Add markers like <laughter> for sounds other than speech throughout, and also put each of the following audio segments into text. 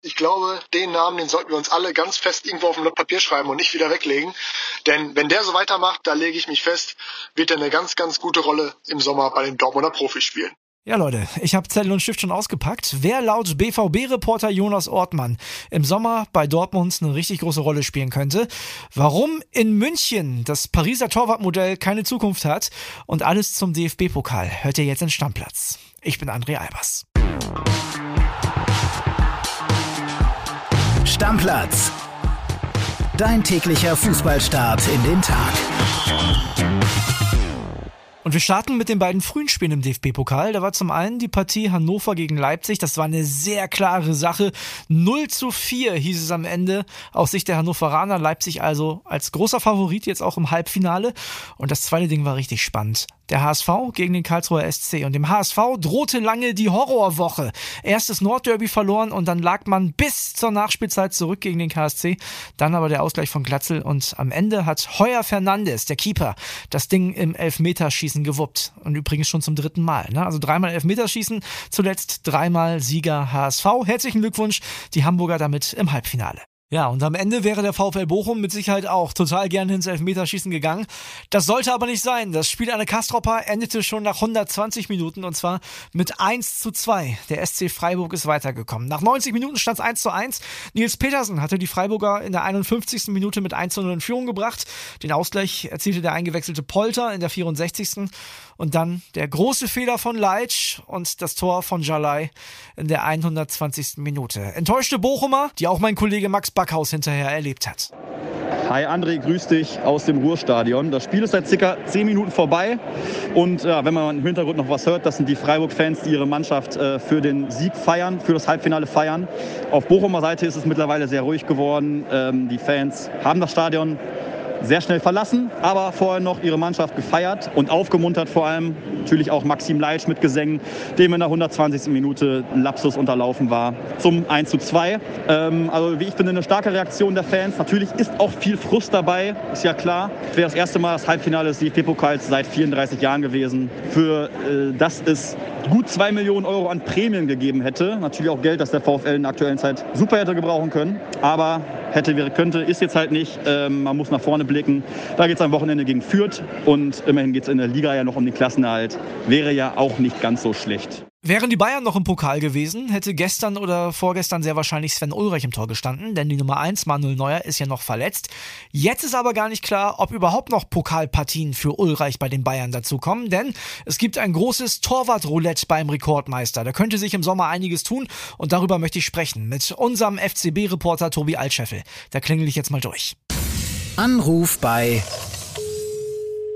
Ich glaube, den Namen, den sollten wir uns alle ganz fest irgendwo auf Blatt Papier schreiben und nicht wieder weglegen. Denn wenn der so weitermacht, da lege ich mich fest, wird er eine ganz, ganz gute Rolle im Sommer bei den Dortmunder Profis spielen. Ja, Leute, ich habe Zettel und Stift schon ausgepackt. Wer laut BVB-Reporter Jonas Ortmann im Sommer bei Dortmund eine richtig große Rolle spielen könnte, warum in München das Pariser Torwartmodell keine Zukunft hat und alles zum DFB-Pokal hört ihr jetzt in Stammplatz. Ich bin André Albers. Stammplatz. Dein täglicher Fußballstart in den Tag. Und wir starten mit den beiden frühen Spielen im DFB-Pokal. Da war zum einen die Partie Hannover gegen Leipzig. Das war eine sehr klare Sache. 0 zu 4 hieß es am Ende aus Sicht der Hannoveraner. Leipzig also als großer Favorit jetzt auch im Halbfinale. Und das zweite Ding war richtig spannend. Der HSV gegen den Karlsruher SC. Und dem HSV drohte lange die Horrorwoche. Erstes Nordderby verloren und dann lag man bis zur Nachspielzeit zurück gegen den KSC. Dann aber der Ausgleich von Glatzel und am Ende hat Heuer Fernandes, der Keeper, das Ding im Elfmeterschießen gewuppt. Und übrigens schon zum dritten Mal. Ne? Also dreimal Elfmeterschießen, zuletzt dreimal Sieger HSV. Herzlichen Glückwunsch, die Hamburger damit im Halbfinale. Ja, und am Ende wäre der VfL Bochum mit Sicherheit auch total gerne ins Elfmeterschießen gegangen. Das sollte aber nicht sein. Das Spiel an der Kastropper endete schon nach 120 Minuten und zwar mit 1 zu 2. Der SC Freiburg ist weitergekommen. Nach 90 Minuten stand es 1 zu 1. Nils Petersen hatte die Freiburger in der 51. Minute mit 1 zu 0 in Führung gebracht. Den Ausgleich erzielte der eingewechselte Polter in der 64. Und dann der große Fehler von Leitsch und das Tor von Jalai in der 120. Minute. Enttäuschte Bochumer, die auch mein Kollege Max Backhaus hinterher erlebt hat. Hi André, grüß dich aus dem Ruhrstadion. Das Spiel ist seit circa 10 Minuten vorbei. Und ja, wenn man im Hintergrund noch was hört, das sind die Freiburg-Fans, die ihre Mannschaft äh, für den Sieg feiern, für das Halbfinale feiern. Auf Bochumer Seite ist es mittlerweile sehr ruhig geworden. Ähm, die Fans haben das Stadion sehr schnell verlassen, aber vorher noch ihre Mannschaft gefeiert und aufgemuntert vor allem. Natürlich auch Maxim Leitsch mit Gesängen, dem in der 120. Minute ein Lapsus unterlaufen war zum 1 zu 2. Ähm, also wie ich finde, eine starke Reaktion der Fans. Natürlich ist auch viel Frust dabei, ist ja klar. Es wäre das erste Mal das Halbfinale des DFB-Pokals seit 34 Jahren gewesen. Für äh, das es gut 2 Millionen Euro an Prämien gegeben hätte. Natürlich auch Geld, das der VfL in der aktuellen Zeit super hätte gebrauchen können. Aber hätte, wäre, könnte, ist jetzt halt nicht. Ähm, man muss nach vorne blicken. Da geht es am Wochenende gegen Fürth und immerhin geht es in der Liga ja noch um den Klassenerhalt. Wäre ja auch nicht ganz so schlecht. Wären die Bayern noch im Pokal gewesen, hätte gestern oder vorgestern sehr wahrscheinlich Sven Ulreich im Tor gestanden, denn die Nummer 1, Manuel Neuer, ist ja noch verletzt. Jetzt ist aber gar nicht klar, ob überhaupt noch Pokalpartien für Ulreich bei den Bayern dazukommen, denn es gibt ein großes Torwartroulette beim Rekordmeister. Da könnte sich im Sommer einiges tun und darüber möchte ich sprechen mit unserem FCB-Reporter Tobi Altscheffel. Da klingel ich jetzt mal durch. Anruf bei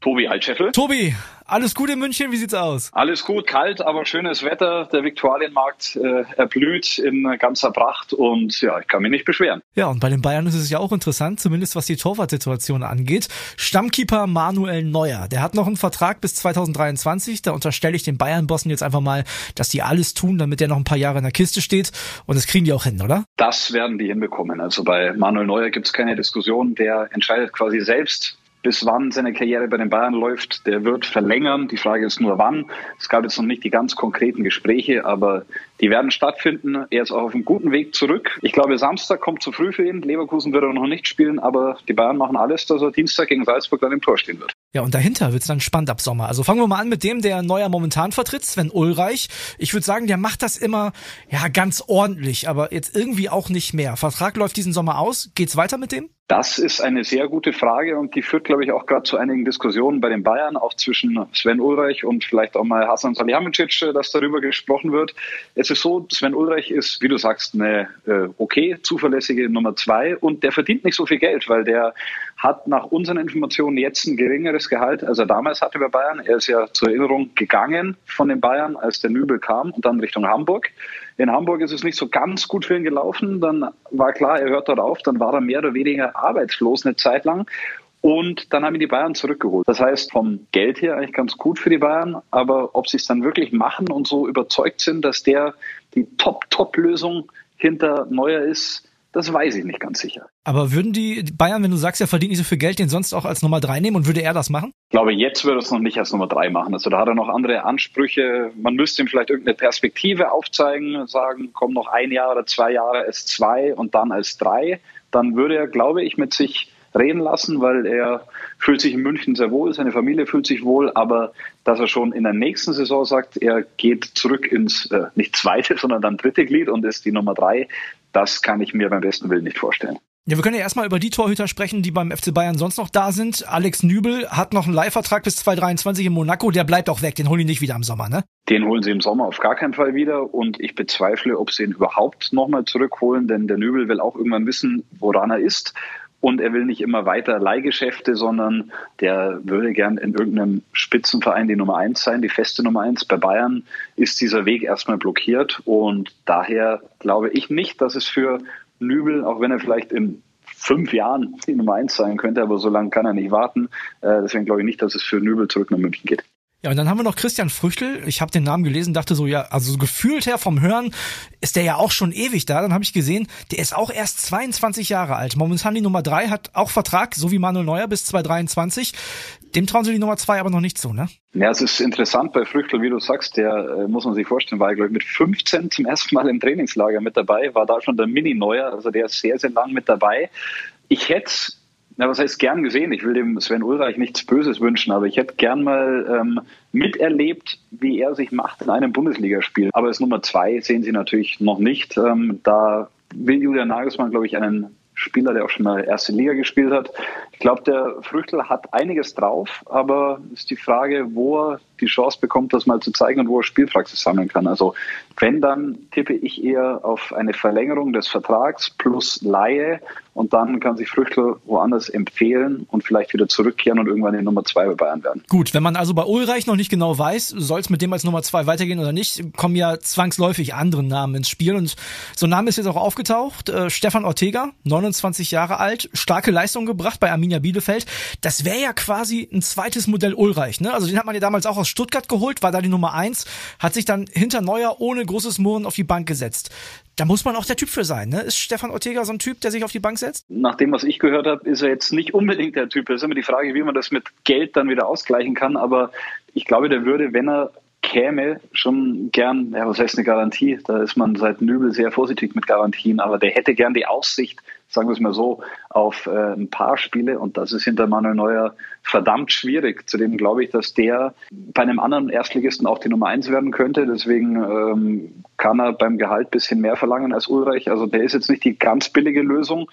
Tobi Altscheffel. Tobi, alles gut in München, wie sieht's aus? Alles gut, kalt, aber schönes Wetter. Der Viktualienmarkt äh, erblüht in ganzer Pracht und ja, ich kann mich nicht beschweren. Ja, und bei den Bayern ist es ja auch interessant, zumindest was die Torwartsituation angeht. Stammkeeper Manuel Neuer, der hat noch einen Vertrag bis 2023. Da unterstelle ich den Bayern-Bossen jetzt einfach mal, dass die alles tun, damit er noch ein paar Jahre in der Kiste steht. Und das kriegen die auch hin, oder? Das werden die hinbekommen. Also bei Manuel Neuer gibt's keine Diskussion. Der entscheidet quasi selbst, bis wann seine Karriere bei den Bayern läuft. Der wird verlängern. Die Frage ist nur wann. Es gab jetzt noch nicht die ganz konkreten Gespräche, aber die werden stattfinden. Er ist auch auf einem guten Weg zurück. Ich glaube, Samstag kommt zu früh für ihn. Leverkusen wird er noch nicht spielen, aber die Bayern machen alles, dass er Dienstag gegen Salzburg dann im Tor stehen wird. Ja, und dahinter wird's dann spannend ab Sommer. Also fangen wir mal an mit dem, der Neuer momentan vertritt, Sven Ulreich. Ich würde sagen, der macht das immer ja ganz ordentlich, aber jetzt irgendwie auch nicht mehr. Vertrag läuft diesen Sommer aus. Geht's weiter mit dem? Das ist eine sehr gute Frage und die führt, glaube ich, auch gerade zu einigen Diskussionen bei den Bayern, auch zwischen Sven Ulreich und vielleicht auch mal Hasan Salihamidzic, äh, dass darüber gesprochen wird. Es ist so, Sven Ulreich ist, wie du sagst, eine äh, okay, zuverlässige Nummer zwei und der verdient nicht so viel Geld, weil der hat nach unseren Informationen jetzt ein geringeres Gehalt, als er damals hatte bei Bayern. Er ist ja zur Erinnerung gegangen von den Bayern, als der Nübel kam und dann Richtung Hamburg. In Hamburg ist es nicht so ganz gut für ihn gelaufen. Dann war klar, er hört dort auf. Dann war er mehr oder weniger arbeitslos eine Zeit lang. Und dann haben ihn die Bayern zurückgeholt. Das heißt, vom Geld her eigentlich ganz gut für die Bayern. Aber ob sie es dann wirklich machen und so überzeugt sind, dass der die Top-Top-Lösung hinter Neuer ist, Das weiß ich nicht ganz sicher. Aber würden die Bayern, wenn du sagst, er verdient nicht so viel Geld, den sonst auch als Nummer drei nehmen und würde er das machen? Ich glaube, jetzt würde er es noch nicht als Nummer drei machen. Also da hat er noch andere Ansprüche. Man müsste ihm vielleicht irgendeine Perspektive aufzeigen, sagen, komm noch ein Jahr oder zwei Jahre als zwei und dann als drei. Dann würde er, glaube ich, mit sich reden lassen, weil er fühlt sich in München sehr wohl, seine Familie fühlt sich wohl, aber dass er schon in der nächsten Saison sagt, er geht zurück ins äh, nicht zweite, <laughs> sondern dann dritte Glied und ist die Nummer drei, das kann ich mir beim besten Willen nicht vorstellen. Ja, wir können ja erstmal über die Torhüter sprechen, die beim FC Bayern sonst noch da sind. Alex Nübel hat noch einen Leihvertrag bis 2023 in Monaco. Der bleibt auch weg. Den holen die nicht wieder im Sommer, ne? Den holen sie im Sommer auf gar keinen Fall wieder. Und ich bezweifle, ob sie ihn überhaupt nochmal zurückholen, denn der Nübel will auch irgendwann wissen, woran er ist. Und er will nicht immer weiter Leihgeschäfte, sondern der würde gern in irgendeinem Spitzenverein die Nummer eins sein, die feste Nummer eins. Bei Bayern ist dieser Weg erstmal blockiert. Und daher glaube ich nicht, dass es für Nübel, auch wenn er vielleicht in fünf Jahren die Nummer eins sein könnte, aber so lange kann er nicht warten. Äh, deswegen glaube ich nicht, dass es für Nübel zurück nach München geht. Ja, und dann haben wir noch Christian Früchtel. Ich habe den Namen gelesen, dachte so, ja, also so gefühlt her vom Hören ist der ja auch schon ewig da. Dann habe ich gesehen, der ist auch erst 22 Jahre alt. Momentan die Nummer drei hat auch Vertrag, so wie Manuel Neuer bis 2023. Dem trauen sie die Nummer zwei aber noch nicht zu, ne? Ja, es ist interessant bei Früchtel, wie du sagst, der äh, muss man sich vorstellen, war glaube ich mit 15 zum ersten Mal im Trainingslager mit dabei, war da schon der Mini-Neuer, also der ist sehr, sehr lang mit dabei. Ich hätte na, was heißt gern gesehen? Ich will dem Sven Ulreich nichts Böses wünschen, aber ich hätte gern mal ähm, miterlebt, wie er sich macht in einem Bundesligaspiel. Aber als Nummer zwei sehen Sie natürlich noch nicht. Ähm, da will Julian Nagelsmann, glaube ich, einen Spieler, der auch schon mal erste Liga gespielt hat. Ich glaube, der Früchtel hat einiges drauf, aber ist die Frage, wo er die Chance bekommt, das mal zu zeigen und wo er Spielpraxis sammeln kann. Also wenn, dann tippe ich eher auf eine Verlängerung des Vertrags plus Laie und dann kann sich Früchtel woanders empfehlen und vielleicht wieder zurückkehren und irgendwann die Nummer zwei bei Bayern werden. Gut, wenn man also bei Ulreich noch nicht genau weiß, soll es mit dem als Nummer zwei weitergehen oder nicht, kommen ja zwangsläufig andere Namen ins Spiel und so ein Name ist jetzt auch aufgetaucht. Äh, Stefan Ortega, 29 Jahre alt, starke Leistung gebracht bei Arminia Bielefeld. Das wäre ja quasi ein zweites Modell Ulreich, ne? Also den hat man ja damals auch aus Stuttgart geholt, war da die Nummer eins, hat sich dann hinter Neuer ohne großes Murren auf die Bank gesetzt. Da muss man auch der Typ für sein, ne? Ist Stefan Ortega so ein Typ, der sich auf die Bank setzt? Nach dem, was ich gehört habe, ist er jetzt nicht unbedingt der Typ. Es ist immer die Frage, wie man das mit Geld dann wieder ausgleichen kann. Aber ich glaube, der würde, wenn er käme, schon gern, ja, was heißt eine Garantie? Da ist man seit Nübel sehr vorsichtig mit Garantien, aber der hätte gern die Aussicht, sagen wir es mal so, auf äh, ein paar Spiele und das ist hinter Manuel Neuer verdammt schwierig. Zudem glaube ich, dass der bei einem anderen Erstligisten auch die Nummer eins werden könnte. Deswegen ähm, kann er beim Gehalt bisschen mehr verlangen als Ulreich. Also der ist jetzt nicht die ganz billige Lösung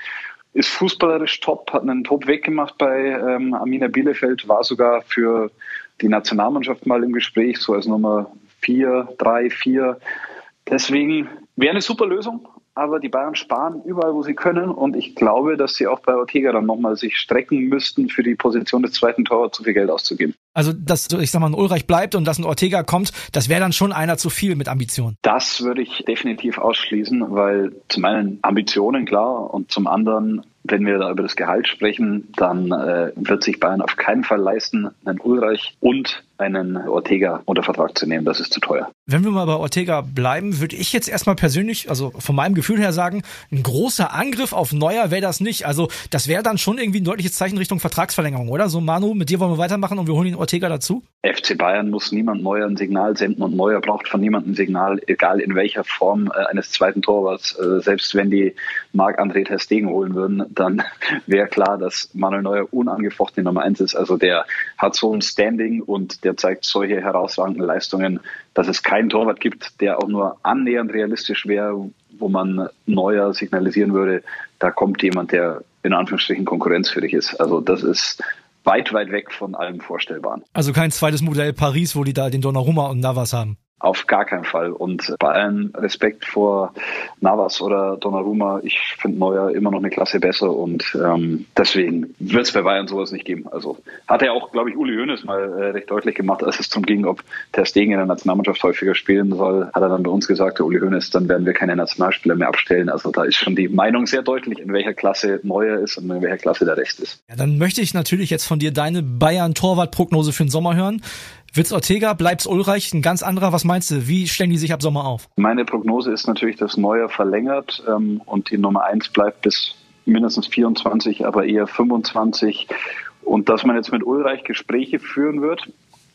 ist fußballerisch top, hat einen Top weggemacht bei ähm, Amina Bielefeld, war sogar für die Nationalmannschaft mal im Gespräch, so als Nummer vier, drei, vier. Deswegen wäre eine super Lösung, aber die Bayern sparen überall, wo sie können. Und ich glaube, dass sie auch bei Ortega dann nochmal sich strecken müssten, für die Position des zweiten Torwarts zu viel Geld auszugeben. Also, dass, ich sag mal, ein Ulreich bleibt und dass ein Ortega kommt, das wäre dann schon einer zu viel mit Ambitionen. Das würde ich definitiv ausschließen, weil zum einen Ambitionen, klar, und zum anderen wenn wir da über das Gehalt sprechen, dann äh, wird sich Bayern auf keinen Fall leisten, einen Ulreich und einen Ortega unter Vertrag zu nehmen. Das ist zu teuer. Wenn wir mal bei Ortega bleiben, würde ich jetzt erstmal persönlich, also von meinem Gefühl her sagen, ein großer Angriff auf Neuer wäre das nicht. Also das wäre dann schon irgendwie ein deutliches Zeichen Richtung Vertragsverlängerung, oder? So Manu, mit dir wollen wir weitermachen und wir holen den Ortega dazu? FC Bayern muss niemand Neuer ein Signal senden und Neuer braucht von niemandem ein Signal, egal in welcher Form äh, eines zweiten Torwarts. Äh, selbst wenn die Marc-André Ter Stegen holen würden, dann wäre klar, dass Manuel Neuer unangefochten Nummer eins ist. Also der hat so ein Standing und der zeigt solche herausragenden Leistungen, dass es keinen Torwart gibt, der auch nur annähernd realistisch wäre, wo man Neuer signalisieren würde, da kommt jemand, der in Anführungsstrichen konkurrenzfähig ist. Also das ist weit, weit weg von allem Vorstellbaren. Also kein zweites Modell Paris, wo die da den Donnarumma und Navas haben. Auf gar keinen Fall. Und bei allem Respekt vor Navas oder Donnarumma, ich finde Neuer immer noch eine Klasse besser und ähm, deswegen wird es bei Bayern sowas nicht geben. Also hat er auch, glaube ich, Uli Hoeneß mal äh, recht deutlich gemacht, als es darum ging, ob der Stegen in der Nationalmannschaft häufiger spielen soll, hat er dann bei uns gesagt, der Uli Hoeneß, dann werden wir keine Nationalspieler mehr abstellen. Also da ist schon die Meinung sehr deutlich, in welcher Klasse Neuer ist und in welcher Klasse der Rest ist. Ja, dann möchte ich natürlich jetzt von dir deine Bayern-Torwart-Prognose für den Sommer hören. Wird's Ortega, bleibt's Ulreich, ein ganz anderer. Was meinst du? Wie stellen die sich ab Sommer auf? Meine Prognose ist natürlich, dass Neuer verlängert ähm, und die Nummer eins bleibt bis mindestens 24, aber eher 25. Und dass man jetzt mit Ulreich Gespräche führen wird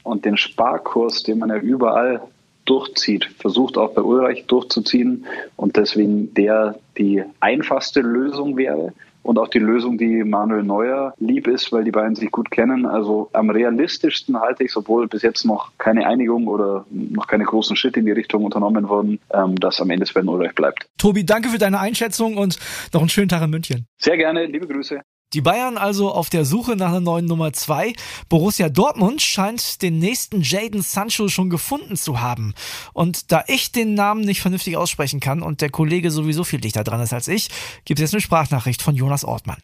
und den Sparkurs, den man ja überall durchzieht, versucht auch bei Ulreich durchzuziehen und deswegen der die einfachste Lösung wäre und auch die Lösung, die Manuel Neuer lieb ist, weil die beiden sich gut kennen. Also am realistischsten halte ich, obwohl bis jetzt noch keine Einigung oder noch keine großen Schritte in die Richtung unternommen wurden, ähm, dass am Ende Sven Ulreich bleibt. Tobi, danke für deine Einschätzung und noch einen schönen Tag in München. Sehr gerne, liebe Grüße. Die Bayern also auf der Suche nach einer neuen Nummer 2. Borussia Dortmund scheint den nächsten Jaden Sancho schon gefunden zu haben. Und da ich den Namen nicht vernünftig aussprechen kann und der Kollege sowieso viel dichter dran ist als ich, gibt es jetzt eine Sprachnachricht von Jonas Ortmann.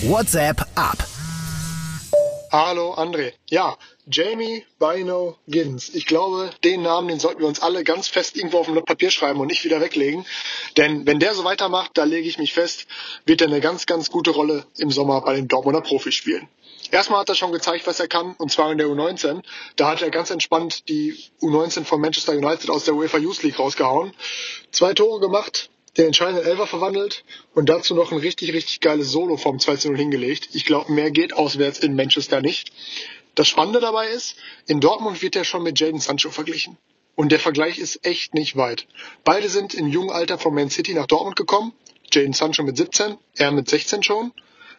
WhatsApp ab. Hallo André. Ja, Jamie Bino Gins. Ich glaube, den Namen, den sollten wir uns alle ganz fest irgendwo auf ein Papier schreiben und nicht wieder weglegen. Denn wenn der so weitermacht, da lege ich mich fest, wird er eine ganz, ganz gute Rolle im Sommer bei den Dortmunder Profis spielen. Erstmal hat er schon gezeigt, was er kann, und zwar in der U19. Da hat er ganz entspannt die U19 von Manchester United aus der UEFA Youth League rausgehauen. Zwei Tore gemacht, den entscheidenden Elfer verwandelt und dazu noch ein richtig, richtig geiles Solo vom 2-0 hingelegt. Ich glaube, mehr geht auswärts in Manchester nicht. Das Spannende dabei ist, in Dortmund wird er schon mit Jaden Sancho verglichen. Und der Vergleich ist echt nicht weit. Beide sind im jungen Alter von Man City nach Dortmund gekommen. Jaden Sancho mit 17, er mit 16 schon.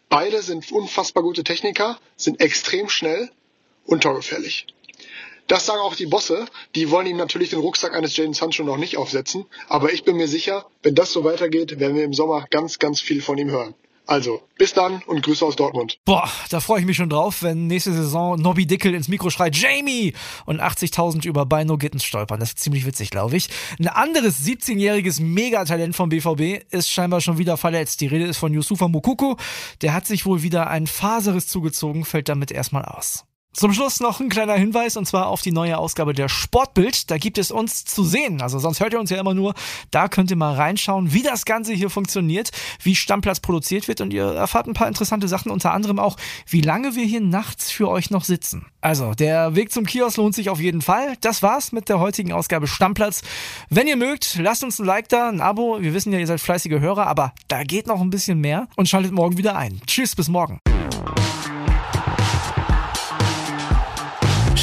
Beide sind unfassbar gute Techniker, sind extrem schnell und torgefährlich. Das sagen auch die Bosse. Die wollen ihm natürlich den Rucksack eines Jaden Sancho noch nicht aufsetzen. Aber ich bin mir sicher, wenn das so weitergeht, werden wir im Sommer ganz, ganz viel von ihm hören. Also, bis dann und Grüße aus Dortmund. Boah, da freue ich mich schon drauf, wenn nächste Saison Nobby Dickel ins Mikro schreit, Jamie! Und 80.000 über Bino Gittens stolpern. Das ist ziemlich witzig, glaube ich. Ein anderes 17-jähriges Megatalent vom BVB ist scheinbar schon wieder verletzt. Die Rede ist von Yusufa Mukoko. Der hat sich wohl wieder ein Faseres zugezogen, fällt damit erstmal aus. Zum Schluss noch ein kleiner Hinweis und zwar auf die neue Ausgabe der Sportbild. Da gibt es uns zu sehen. Also sonst hört ihr uns ja immer nur. Da könnt ihr mal reinschauen, wie das Ganze hier funktioniert, wie Stammplatz produziert wird und ihr erfahrt ein paar interessante Sachen, unter anderem auch, wie lange wir hier nachts für euch noch sitzen. Also der Weg zum Kiosk lohnt sich auf jeden Fall. Das war's mit der heutigen Ausgabe Stammplatz. Wenn ihr mögt, lasst uns ein Like da, ein Abo. Wir wissen ja, ihr seid fleißige Hörer, aber da geht noch ein bisschen mehr und schaltet morgen wieder ein. Tschüss, bis morgen.